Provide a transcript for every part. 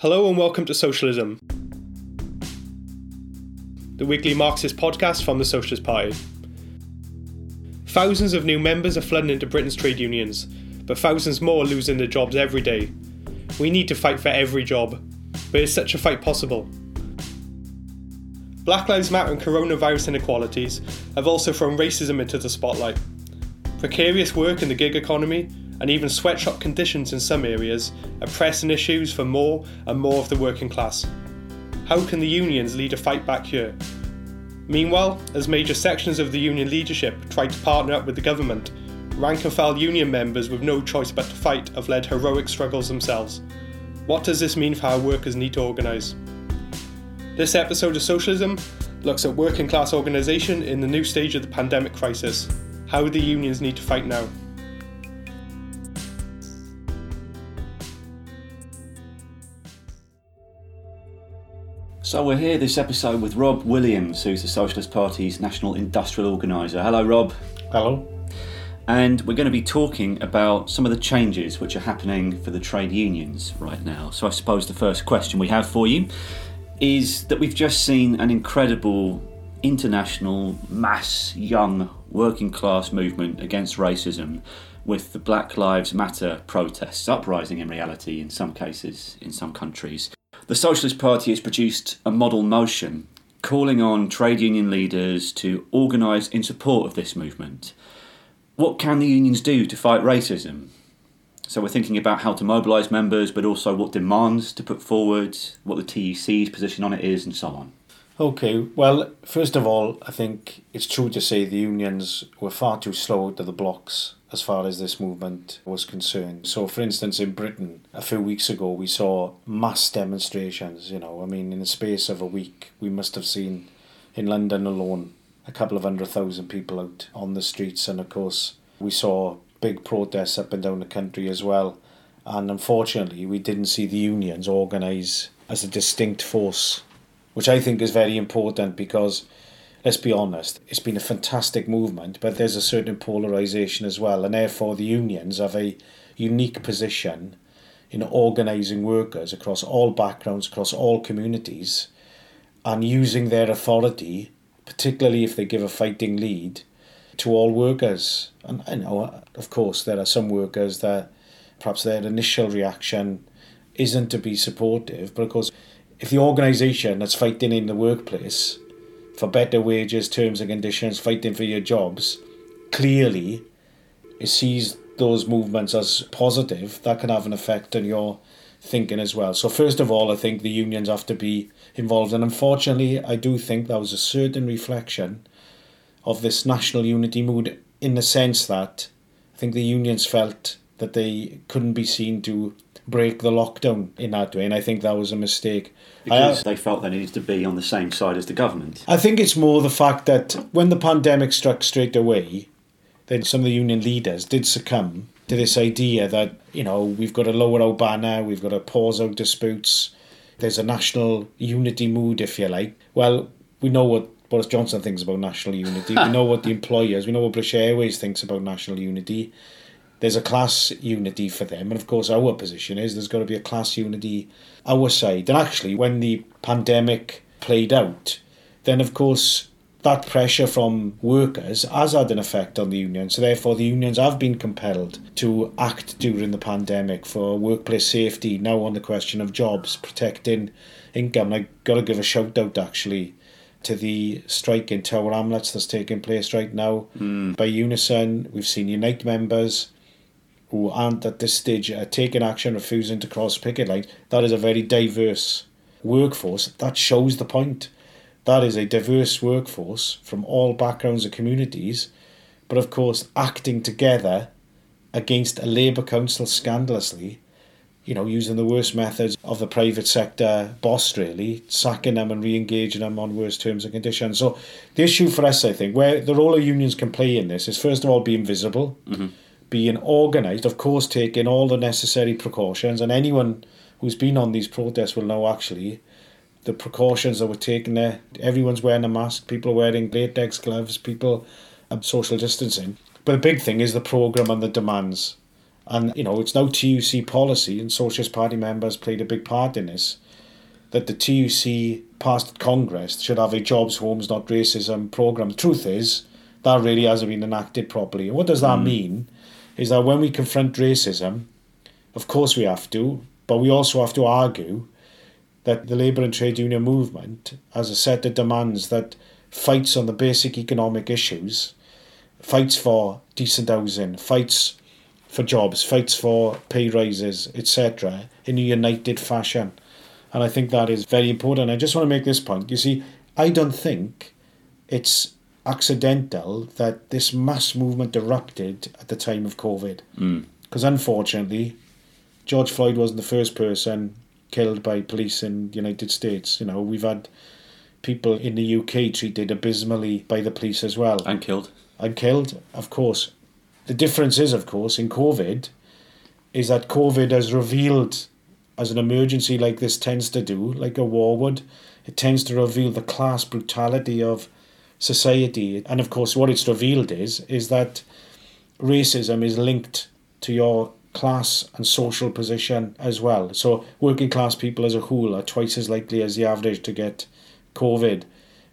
Hello and welcome to Socialism, the weekly Marxist podcast from the Socialist Party. Thousands of new members are flooding into Britain's trade unions, but thousands more are losing their jobs every day. We need to fight for every job, but is such a fight possible? Black Lives Matter and coronavirus inequalities have also thrown racism into the spotlight. Precarious work in the gig economy and even sweatshop conditions in some areas are pressing issues for more and more of the working class. How can the unions lead a fight back here? Meanwhile, as major sections of the union leadership try to partner up with the government, rank and file union members with no choice but to fight have led heroic struggles themselves. What does this mean for how workers need to organise? This episode of Socialism looks at working class organisation in the new stage of the pandemic crisis, how the unions need to fight now. So we're here this episode with Rob Williams, who's the Socialist Party's National Industrial Organiser. Hello, Rob. Hello. And we're going to be talking about some of the changes which are happening for the trade unions right now. So I suppose the first question we have for you is that we've just seen an incredible international mass young working class movement against racism with the Black Lives Matter protests, uprising in reality in some cases in some countries. The Socialist Party has produced a model motion calling on trade union leaders to organise in support of this movement. What can the unions do to fight racism? So we're thinking about how to mobilise members, but also what demands to put forward, what the TUC's position on it is, and so on. Okay, well, first of all, I think it's true to say the unions were far too slow to the blocks as far as this movement was concerned. So, for instance, in Britain, a few weeks ago, we saw mass demonstrations. You know, I mean, in the space of a week, we must have seen in London alone a couple of hundred thousand people out on the streets, and of course, we saw big protests up and down the country as well. And unfortunately, we didn't see the unions organise as a distinct force, which I think is very important because, let's be honest, it's been a fantastic movement, but there's a certain polarisation as well. And therefore, the unions have a unique position in organising workers across all backgrounds, across all communities, and using their authority, particularly if they give a fighting lead, to all workers. And I know, of course, there are some workers that perhaps their initial reaction isn't to be supportive, but of course, if the organisation that's fighting in the workplace for better wages, terms and conditions, fighting for your jobs, clearly it sees those movements as positive, that can have an effect on your thinking as well. So first of all, I think the unions have to be involved, and unfortunately, I do think that was a certain reflection of this national unity mood in the sense that I think the unions felt that they couldn't be seen to break the lockdown in that way, and I think that was a mistake. Because they felt they needed to be on the same side as the government. I think it's more the fact that when the pandemic struck straight away, then some of the union leaders did succumb to this idea that, you know, we've got to lower our banner, we've got to pause out disputes, there's a national unity mood, if you like. Well, we know what Boris Johnson thinks about national unity. we know what the employers, we know what British Airways thinks about national unity. There's a class unity for them, and of course, our position is there's got to be a class unity our side. And actually, when the pandemic played out, then of course that pressure from workers has had an effect on the unions. So therefore, the unions have been compelled to act during the pandemic for workplace safety. Now on the question of jobs, protecting income. And I got to give a shout out actually to the strike in Tower Hamlets that's taking place right now mm. by Unison. We've seen Unite members who aren't at this stage uh, taking action, refusing to cross picket lines. That is a very diverse workforce. That shows the point. That is a diverse workforce from all backgrounds and communities, but of course acting together against a Labour Council scandalously you know, using the worst methods of the private sector boss, really, sacking them and re engaging them on worse terms and conditions. So, the issue for us, I think, where the role of unions can play in this is first of all being visible, mm-hmm. Being organised, of course, taking all the necessary precautions. And anyone who's been on these protests will know actually the precautions that were taken there. Everyone's wearing a mask, people are wearing latex gloves, people are social distancing. But the big thing is the programme and the demands And, you know, it's now TUC policy, and Socialist Party members played a big part in this, that the TUC passed at Congress should have a jobs, homes, not racism programme. The truth is, that really hasn't been enacted properly. And what does that mm. mean? Is that when we confront racism, of course we have to, but we also have to argue that the labour and trade union movement has a set of demands that fights on the basic economic issues, fights for decent housing, fights for jobs, fights for pay rises, etc., in a united fashion. And I think that is very important. I just want to make this point. You see, I don't think it's accidental that this mass movement erupted at the time of COVID. Because mm. unfortunately, George Floyd wasn't the first person killed by police in the United States. You know, we've had people in the UK treated abysmally by the police as well. And killed. And killed, of course. The difference is, of course, in COVID, is that COVID has revealed, as an emergency like this tends to do, like a war would, it tends to reveal the class brutality of society. And of course, what it's revealed is, is that racism is linked to your class and social position as well. So working class people as a whole are twice as likely as the average to get COVID.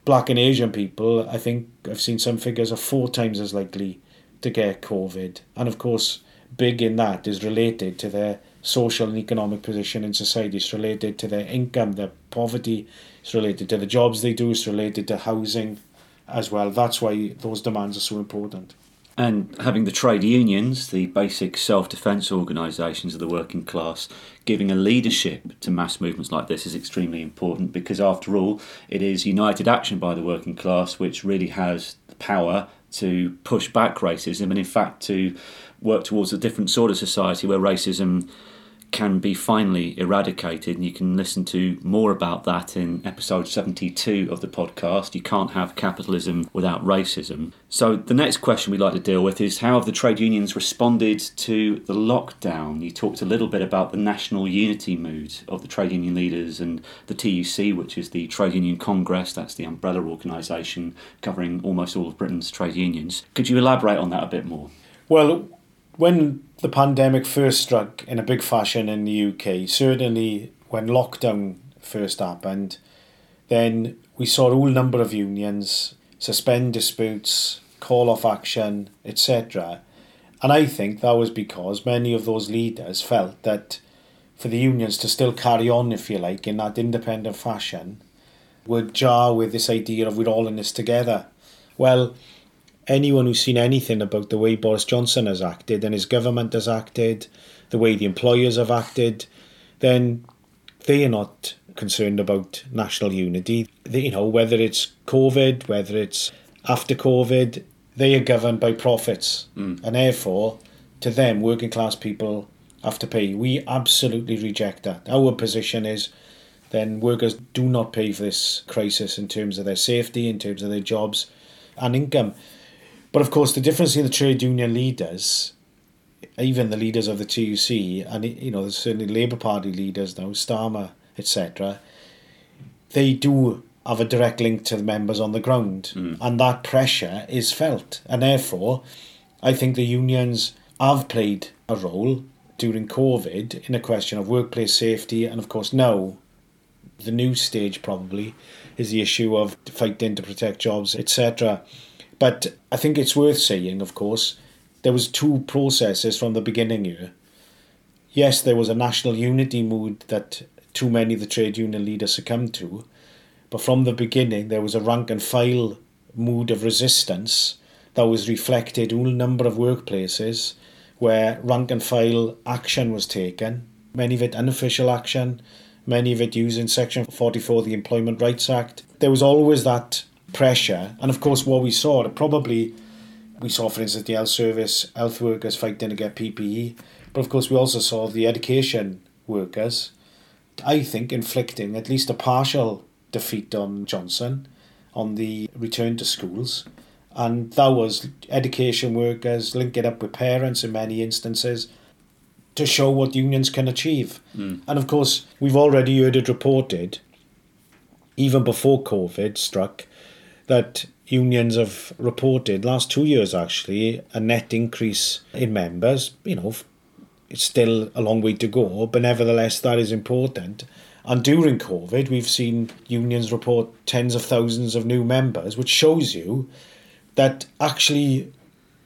Black and Asian people, I think I've seen some figures are four times as likely to get COVID. And of course, big in that is related to their social and economic position in society. It's related to their income, their poverty. It's related to the jobs they do. It's related to housing as well. That's why those demands are so important. And having the trade unions, the basic self defence organisations of the working class, giving a leadership to mass movements like this is extremely important because, after all, it is united action by the working class which really has the power to push back racism and, in fact, to work towards a different sort of society where racism can be finally eradicated. And you can listen to more about that in episode 72 of the podcast. You can't have capitalism without racism. So, the next question we'd like to deal with is how have the trade unions responded to the lockdown? You talked a little bit about the national unity mood of the trade union leaders and the TUC, which is the Trade Union Congress, that's the umbrella organisation covering almost all of Britain's trade unions. Could you elaborate on that a bit more? Well, when the pandemic first struck in a big fashion in the UK, certainly when lockdown first happened, then we saw a whole number of unions suspend disputes, call off action, etc. And I think that was because many of those leaders felt that for the unions to still carry on, if you like, in that independent fashion, would jar with this idea of we're all in this together. Well, anyone who's seen anything about the way Boris Johnson has acted and his government has acted, the way the employers have acted, then they are not concerned about national unity. They, you know, whether it's COVID, whether it's after COVID, they are governed by profits. Mm. And therefore, to them, working class people have to pay. We absolutely reject that. Our position is then workers do not pay for this crisis in terms of their safety, in terms of their jobs and income. But of course, the difference in the trade union leaders, even the leaders of the TUC, and you know, certainly Labour Party leaders now, Starmer, etc., they do have a direct link to the members on the ground, mm. and that pressure is felt, and therefore, I think the unions have played a role during COVID in a question of workplace safety, and of course now, the new stage probably is the issue of fighting to protect jobs, etc. But I think it's worth saying, of course, there was two processes from the beginning here. Yes, there was a national unity mood that too many of the trade union leaders succumbed to, but from the beginning there was a rank and file mood of resistance that was reflected in a number of workplaces where rank and file action was taken, many of it unofficial action, many of it using Section 44 of the Employment Rights Act. There was always that pressure. And of course, what we saw, probably, we saw, for instance, the health service, health workers fighting to get PPE. But of course, we also saw the education workers, I think, inflicting at least a partial defeat on Johnson on the return to schools. And that was education workers linking up with parents in many instances to show what unions can achieve. Mm. And of course, we've already heard it reported, even before COVID struck, that unions have reported last two years actually a net increase in members you know it's still a long way to go, but nevertheless, that is important. And during COVID, we've seen unions report tens of thousands of new members, which shows you that actually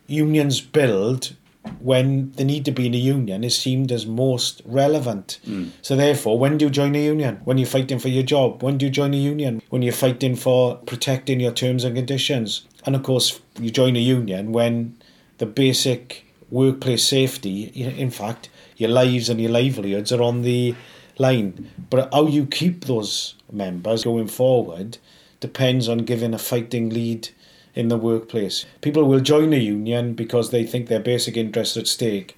unions build when the need to be in a union is seemed as most relevant. Mm. So therefore, when do you join a union? When you're fighting for your job. When do you join a union? When you're fighting for protecting your terms and conditions. And of course, you join a union when the basic workplace safety, in fact, your lives and your livelihoods are on the line. But how you keep those members going forward depends on giving a fighting lead in the workplace. People will join a union because they think their basic interests at stake.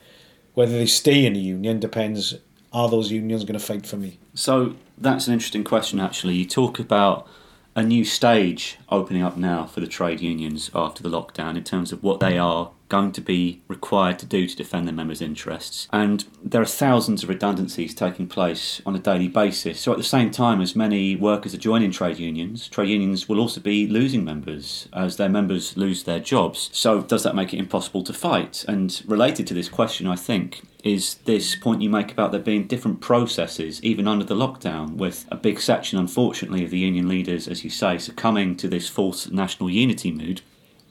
Whether they stay in a union depends are those unions going to fight for me? So that's an interesting question, actually. You talk about a new stage opening up now for the trade unions after the lockdown in terms of what they are going to be required to do to defend their members' interests. And there are thousands of redundancies taking place on a daily basis. So, at the same time as many workers are joining trade unions, trade unions will also be losing members as their members lose their jobs. So, does that make it impossible to fight? And related to this question, I think, is this point you make about there being different processes even under the lockdown, with a big section, unfortunately, of the union leaders, as you say, succumbing to this false national unity mood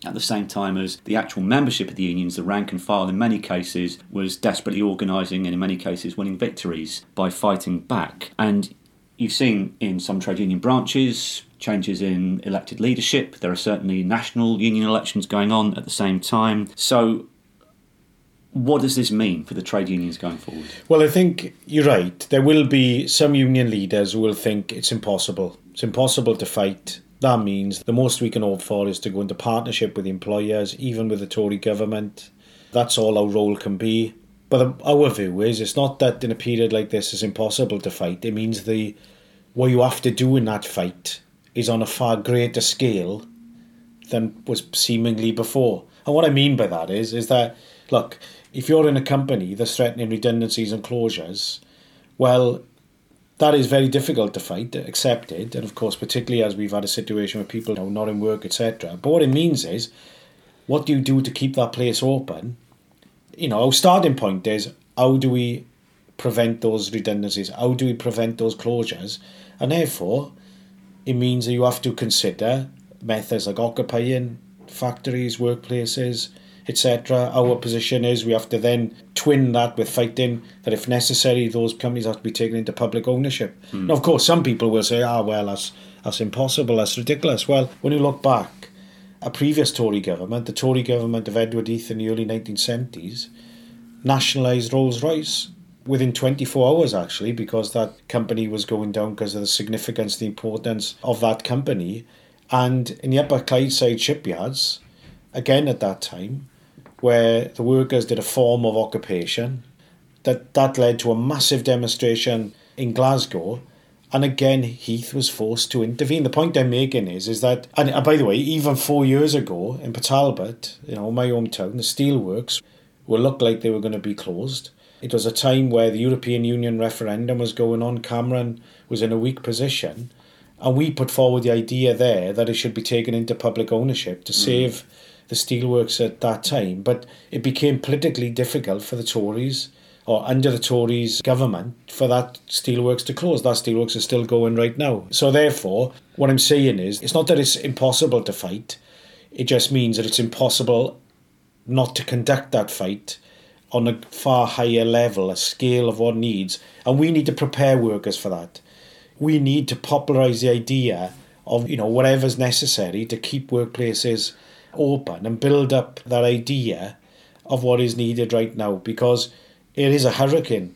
at the same time as the actual membership of the unions, the rank and file in many cases was desperately organising and in many cases winning victories by fighting back. And you've seen in some trade union branches changes in elected leadership. There are certainly national union elections going on at the same time. So what does this mean for the trade unions going forward? Well, I think you're right. There will be some union leaders who will think it's impossible. It's impossible to fight that means the most we can hope for is to go into partnership with employers, even with the Tory government. That's all our role can be. But our view is it's not that in a period like this it's impossible to fight. It means the what you have to do in that fight is on a far greater scale than was seemingly before. And what I mean by that is is that look, if you're in a company that's threatening redundancies and closures, well, that is very difficult to fight, accepted, and of course, particularly as we've had a situation where people are not in work, etc. But what it means is, what do you do to keep that place open? You know, our starting point is how do we prevent those redundancies? How do we prevent those closures? And therefore, it means that you have to consider methods like occupying factories, workplaces, etc. Our position is we have to then twin that with fighting that if necessary, those companies have to be taken into public ownership. Mm. Now, of course, some people will say, ah, well, that's, that's impossible, that's ridiculous. Well, when you look back, a previous Tory government, the Tory government of Edward Heath in the early 1970s, nationalised Rolls Royce within 24 hours actually because that company was going down because of the significance the importance of that company and in the upper Clydeside shipyards again at that time where the workers did a form of occupation. That that led to a massive demonstration in Glasgow, and again Heath was forced to intervene. The point I'm making is is that, and by the way, even four years ago in Port you know, my hometown, the steelworks were looked like they were going to be closed. It was a time where the European Union referendum was going on. Cameron was in a weak position, and we put forward the idea there that it should be taken into public ownership to mm. save the steelworks at that time. But it became politically difficult for the Tories or under the Tories government for that steelworks to close. That steelworks is still going right now. So therefore, what I'm saying is it's not that it's impossible to fight. It just means that it's impossible not to conduct that fight on a far higher level, a scale of what needs. And we need to prepare workers for that. We need to popularise the idea of, you know, whatever's necessary to keep workplaces open and build up that idea of what is needed right now because it is a hurricane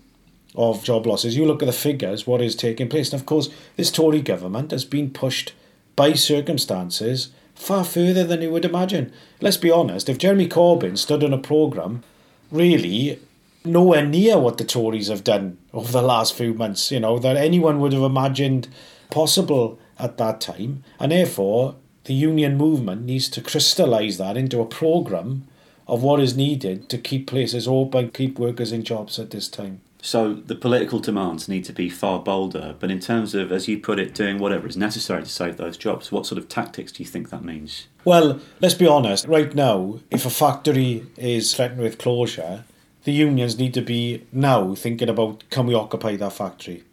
of job losses. You look at the figures, what is taking place. And of course, this Tory government has been pushed by circumstances far further than you would imagine. Let's be honest, if Jeremy Corbyn stood on a programme really nowhere near what the Tories have done over the last few months, you know, that anyone would have imagined possible at that time, and therefore the union movement needs to crystallise that into a programme of what is needed to keep places open, keep workers in jobs at this time. So the political demands need to be far bolder, but in terms of, as you put it, doing whatever is necessary to save those jobs, what sort of tactics do you think that means? Well, let's be honest. Right now, if a factory is threatened with closure, the unions need to be now thinking about can we occupy that factory?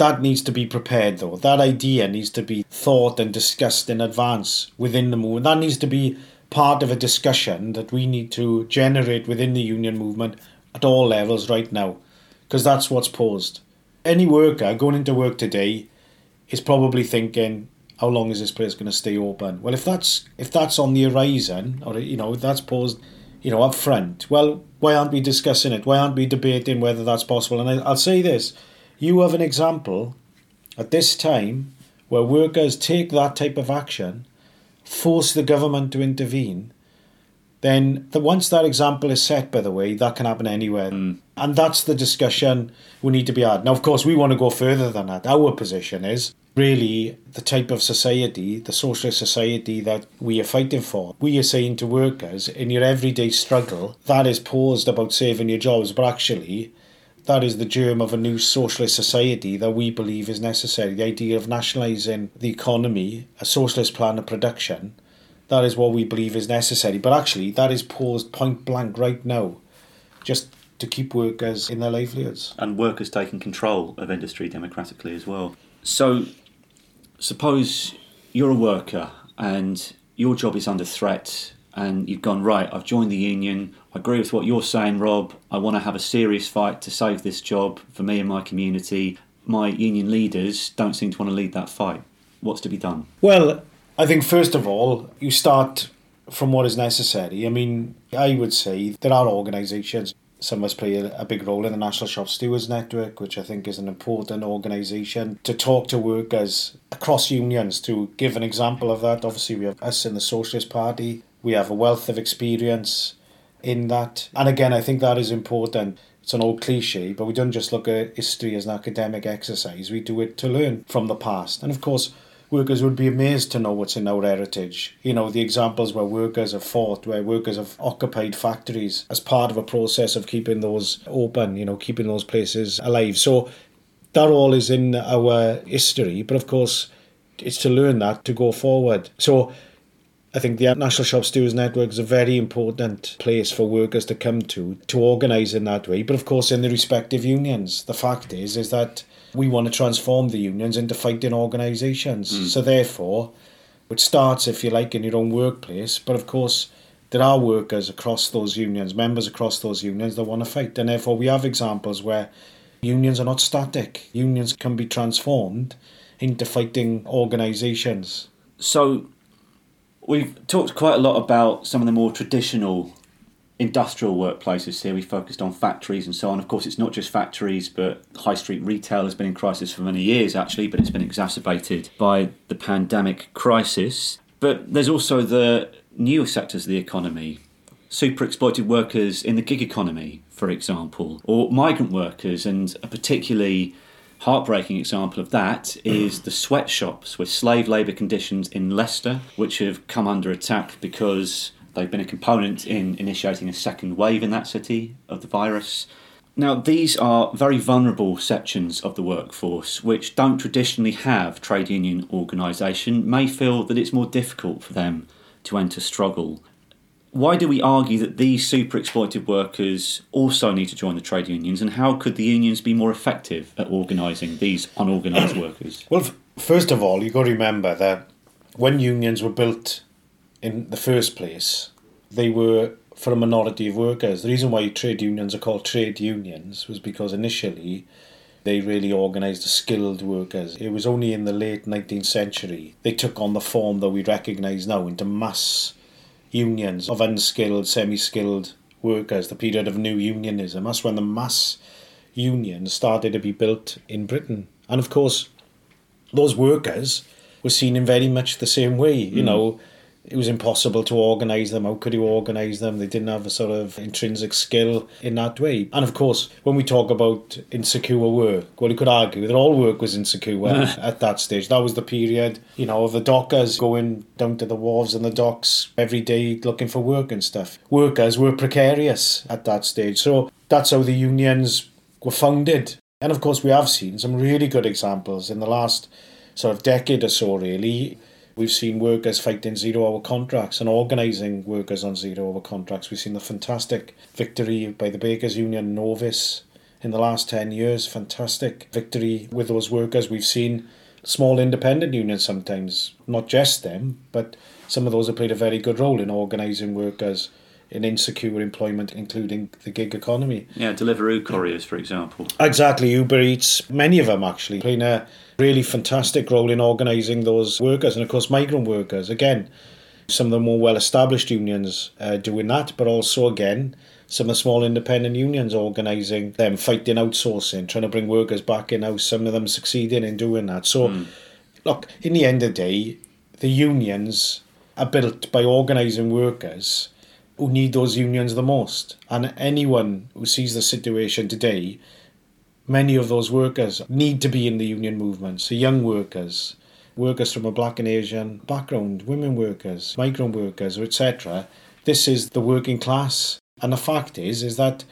That needs to be prepared though. That idea needs to be thought and discussed in advance within the movement. That needs to be part of a discussion that we need to generate within the union movement at all levels right now. Because that's what's posed. Any worker going into work today is probably thinking, how long is this place going to stay open? Well, if that's if that's on the horizon, or you know, if that's posed, you know, up front, well, why aren't we discussing it? Why aren't we debating whether that's possible? And I, I'll say this: you have an example at this time where workers take that type of action, force the government to intervene, then the, once that example is set, by the way, that can happen anywhere. Mm. And that's the discussion we need to be had. Now, of course, we want to go further than that. Our position is really the type of society, the socialist society that we are fighting for. We are saying to workers, in your everyday struggle, that is posed about saving your jobs, but actually, that is the germ of a new socialist society that we believe is necessary. The idea of nationalising the economy, a socialist plan of production, that is what we believe is necessary. But actually, that is paused point blank right now, just to keep workers in their livelihoods. And workers taking control of industry democratically as well. So, suppose you're a worker and your job is under threat and you've gone, right, I've joined the union. I agree with what you're saying, Rob. I want to have a serious fight to save this job for me and my community. My union leaders don't seem to want to lead that fight. What's to be done? Well, I think first of all, you start from what is necessary. I mean, I would say there are organisations. Some of us play a, big role in the National Shop Stewards Network, which I think is an important organisation to talk to workers across unions to give an example of that. Obviously, we have us in the Socialist Party. We have a wealth of experience in that. And again, I think that is important. It's an old cliche, but we don't just look at history as an academic exercise. We do it to learn from the past. And of course, workers would be amazed to know what's in our heritage. You know, the examples where workers have fought, where workers have occupied factories as part of a process of keeping those open, you know, keeping those places alive. So that all is in our history, but of course, it's to learn that to go forward. So I think the National Shop Stewards Network is a very important place for workers to come to to organise in that way. But of course, in the respective unions, the fact is is that we want to transform the unions into fighting organisations. Mm. So therefore, it starts, if you like, in your own workplace. But of course, there are workers across those unions, members across those unions that want to fight. And therefore, we have examples where unions are not static. Unions can be transformed into fighting organisations. So, we've talked quite a lot about some of the more traditional industrial workplaces here. We focused on factories and so on. Of course, it's not just factories, but high street retail has been in crisis for many years, actually, but it's been exacerbated by the pandemic crisis. But there's also the newer sectors of the economy. Super exploited workers in the gig economy, for example, or migrant workers, and a particularly heartbreaking example of that is the sweatshops with slave labour conditions in Leicester, which have come under attack because They've been a component in initiating a second wave in that city of the virus. Now, these are very vulnerable sections of the workforce which don't traditionally have trade union organisation, may feel that it's more difficult for them to enter struggle. Why do we argue that these super exploited workers also need to join the trade unions, and how could the unions be more effective at organising these unorganised workers? Well, first of all, you've got to remember that when unions were built in the first place, they were for a minority of workers. The reason why trade unions are called trade unions was because initially they really organised the skilled workers. It was only in the late 19th century they took on the form that we recognise now into mass unions of unskilled, semi skilled workers, the period of new unionism. That's when the mass unions started to be built in Britain. And of course, those workers were seen in very much the same way. You mm. know, it was impossible to organise them. How could you organise them? They didn't have a sort of intrinsic skill in that way. And of course, when we talk about insecure work, well, you could argue that all work was insecure at that stage. That was the period, you know, of the dockers going down to the wharves and the docks every day looking for work and stuff. Workers were precarious at that stage. So that's how the unions were founded. And of course, we have seen some really good examples in the last sort of decade or so, really We've seen workers fighting zero hour contracts and organising workers on zero hour contracts. We've seen the fantastic victory by the Bakers Union Hovis in the last 10 years. Fantastic victory with those workers. We've seen small independent unions sometimes, not just them, but some of those have played a very good role in organising workers in insecure employment, including the gig economy. Yeah, Deliveroo couriers, for example. Exactly, Uber Eats, many of them actually playing a really fantastic role in organising those workers, and of course, migrant workers. Again, some of the more well established unions uh, doing that, but also, again, some of the small independent unions organising them, fighting outsourcing, trying to bring workers back in house, some of them succeeding in doing that. So, mm. look, in the end of the day, the unions are built by organising workers who need those unions the most. And anyone who sees the situation today, many of those workers need to be in the union movement. So young workers, workers from a black and Asian background, women workers, migrant workers, etc. This is the working class. And the fact is, is that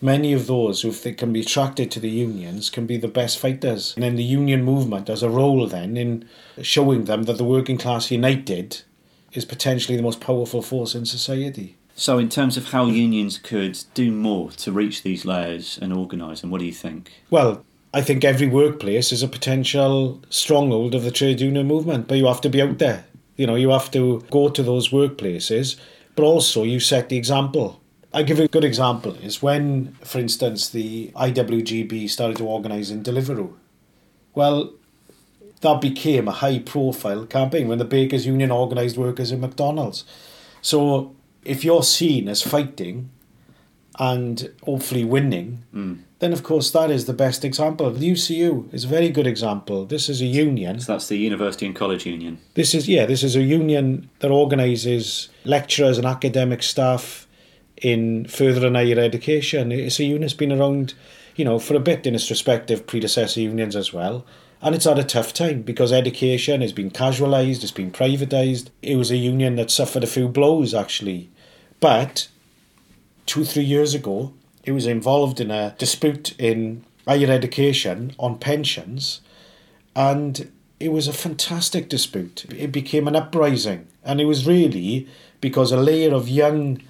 many of those who they can be attracted to the unions can be the best fighters. And then the union movement has a role then in showing them that the working class united is potentially the most powerful force in society. So, in terms of how unions could do more to reach these layers and organise them, what do you think? Well, I think every workplace is a potential stronghold of the trade union movement, but you have to be out there. You know, you have to go to those workplaces, but also you set the example. I give a good example is when, for instance, the IWGB started to organise in Deliveroo. Well, that became a high profile campaign when the Bakers Union organised workers in McDonald's. So if you're seen as fighting and hopefully winning, mm. then of course that is the best example. The UCU is a very good example. This is a union. So that's the University and College Union. This is yeah, this is a union that organises lecturers and academic staff in further and higher education. It's a union that's been around, you know, for a bit in its respective predecessor unions as well. And it's had a tough time because education has been casualised, it's been privatised. It was a union that suffered a few blows actually but two, three years ago, he was involved in a dispute in higher education on pensions, and it was a fantastic dispute. It became an uprising, and it was really because a layer of young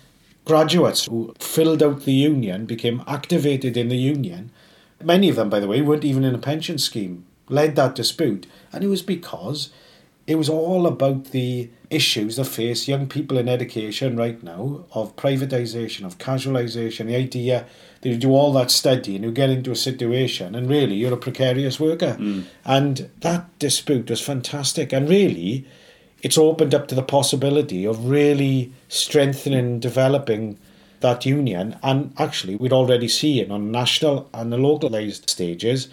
graduates who filled out the union became activated in the union. Many of them, by the way, weren't even in a pension scheme, led that dispute, and it was because it was all about the issues that face young people in education right now of privatisation, of casualisation, the idea that you do all that study and you get into a situation and really you're a precarious worker. Mm. And that dispute was fantastic. And really, it's opened up to the possibility of really strengthening, and developing that union. And actually, we'd already seen on national and the localised stages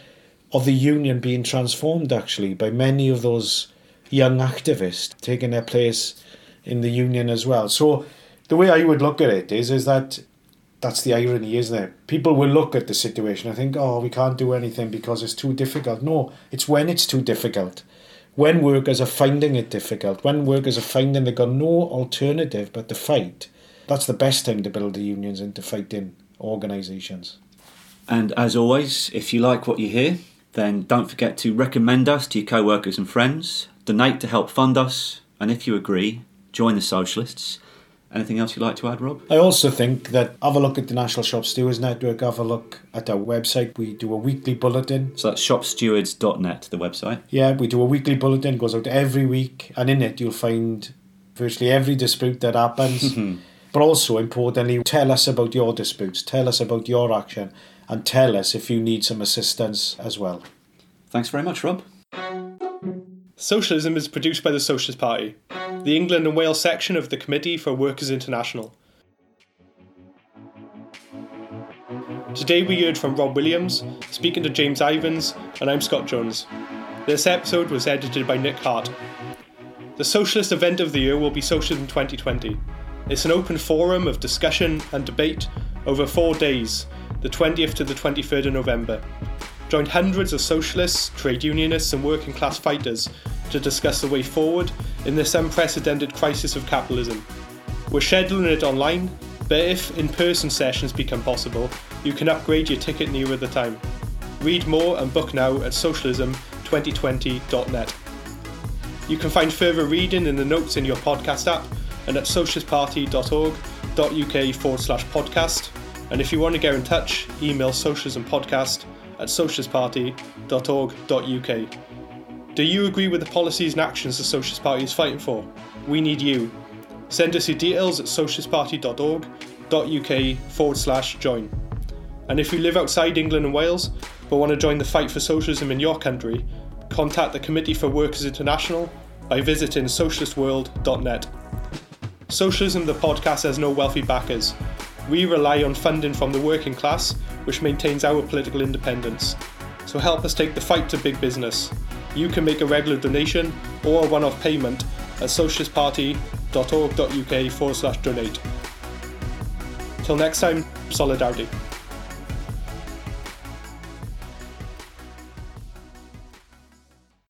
of the union being transformed actually by many of those young activists taking their place in the union as well. So the way I would look at it is is that that's the irony, isn't it? People will look at the situation and think, oh, we can't do anything because it's too difficult. No, it's when it's too difficult. When workers are finding it difficult, when workers are finding they've got no alternative but to fight, that's the best time to build the unions and to fight in organisations. And as always, if you like what you hear, then don't forget to recommend us to your co workers and friends donate to help fund us, and if you agree, join the Socialists. Anything else you'd like to add, Rob? I also think that have a look at the National Shop Stewards Network, have a look at our website. We do a weekly bulletin. So that's shopstewards.net, the website. Yeah, we do a weekly bulletin, goes out every week, and in it you'll find virtually every dispute that happens. Hmm. but also, importantly, tell us about your disputes, tell us about your action, and tell us if you need some assistance as well. Thanks very much, Rob. Socialism is produced by the Socialist Party, the England and Wales section of the Committee for Workers International. Today we heard from Rob Williams, speaking to James Ivens, and I'm Scott Jones. This episode was edited by Nick Hart. The Socialist event of the year will be Socialism 2020. It's an open forum of discussion and debate over four days, the 20th to the 23rd of November joined hundreds of socialists, trade unionists, and working class fighters to discuss the way forward in this unprecedented crisis of capitalism. We're scheduling it online, but if in person sessions become possible, you can upgrade your ticket nearer the time. Read more and book now at socialism2020.net. You can find further reading in the notes in your podcast app and at socialistparty.org.uk forward slash podcast. And if you want to get in touch, email socialismpodcast at socialistparty.org.uk. Do you agree with the policies and actions the Socialist Party is fighting for? We need you. Send us your details at socialistparty.org.uk forward slash join. And if you live outside England and Wales but want to join the fight for socialism in your country, contact the Committee for Workers International by visiting socialistworld.net. Socialism the podcast has no wealthy backers. We rely on funding from the working class, which maintains our political independence. So help us take the fight to big business. You can make a regular donation or a one off payment at socialistparty.org.uk forward slash donate. Till next time, solidarity.